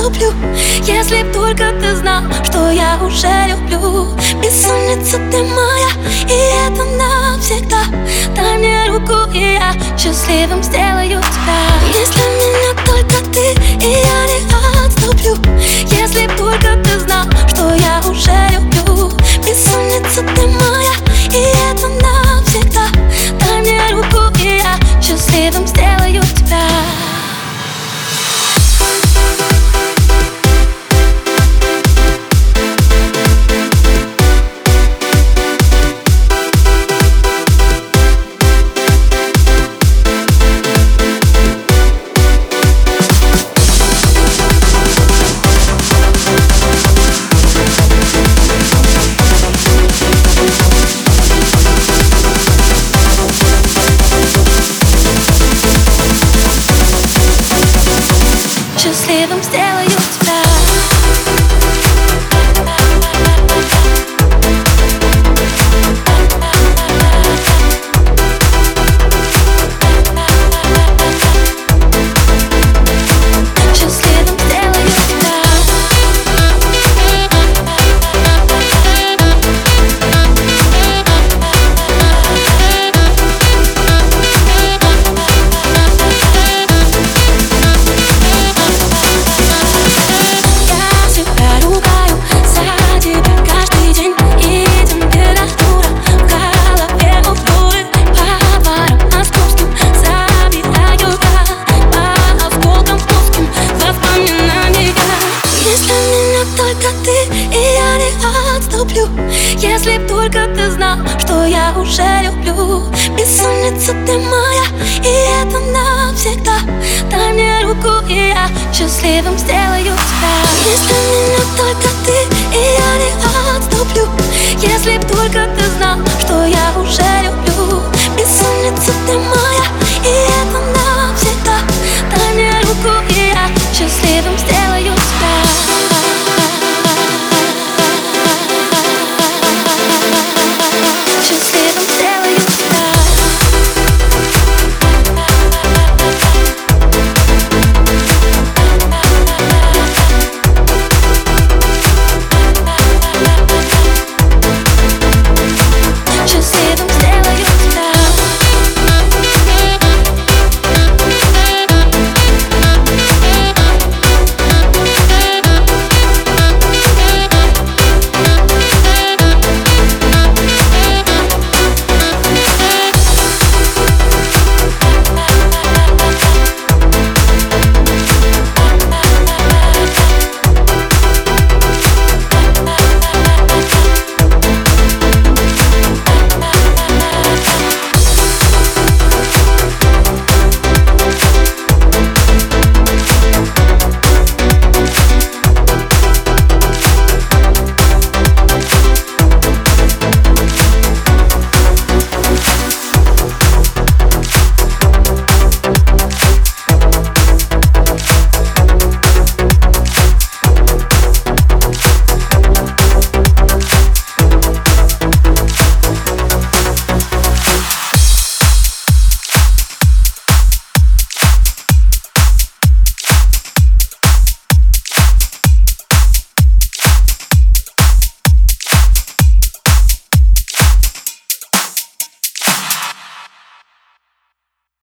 не отступлю Если б только ты знал, что я уже люблю. Бессонница ты моя, и это навсегда. Дай мне руку, и я счастливым сделаю тебя. Если меня только ты, и я счастливым сделаю тебя Солнце ты моя, и это навсегда. Дай мне руку, и я счастливым сделаю тебя. Если меня только ты, и я не отступлю. Если б только ты знал, что я уже люблю. Бессонница ты моя, и это навсегда. Дай мне руку, и я счастливым сделаю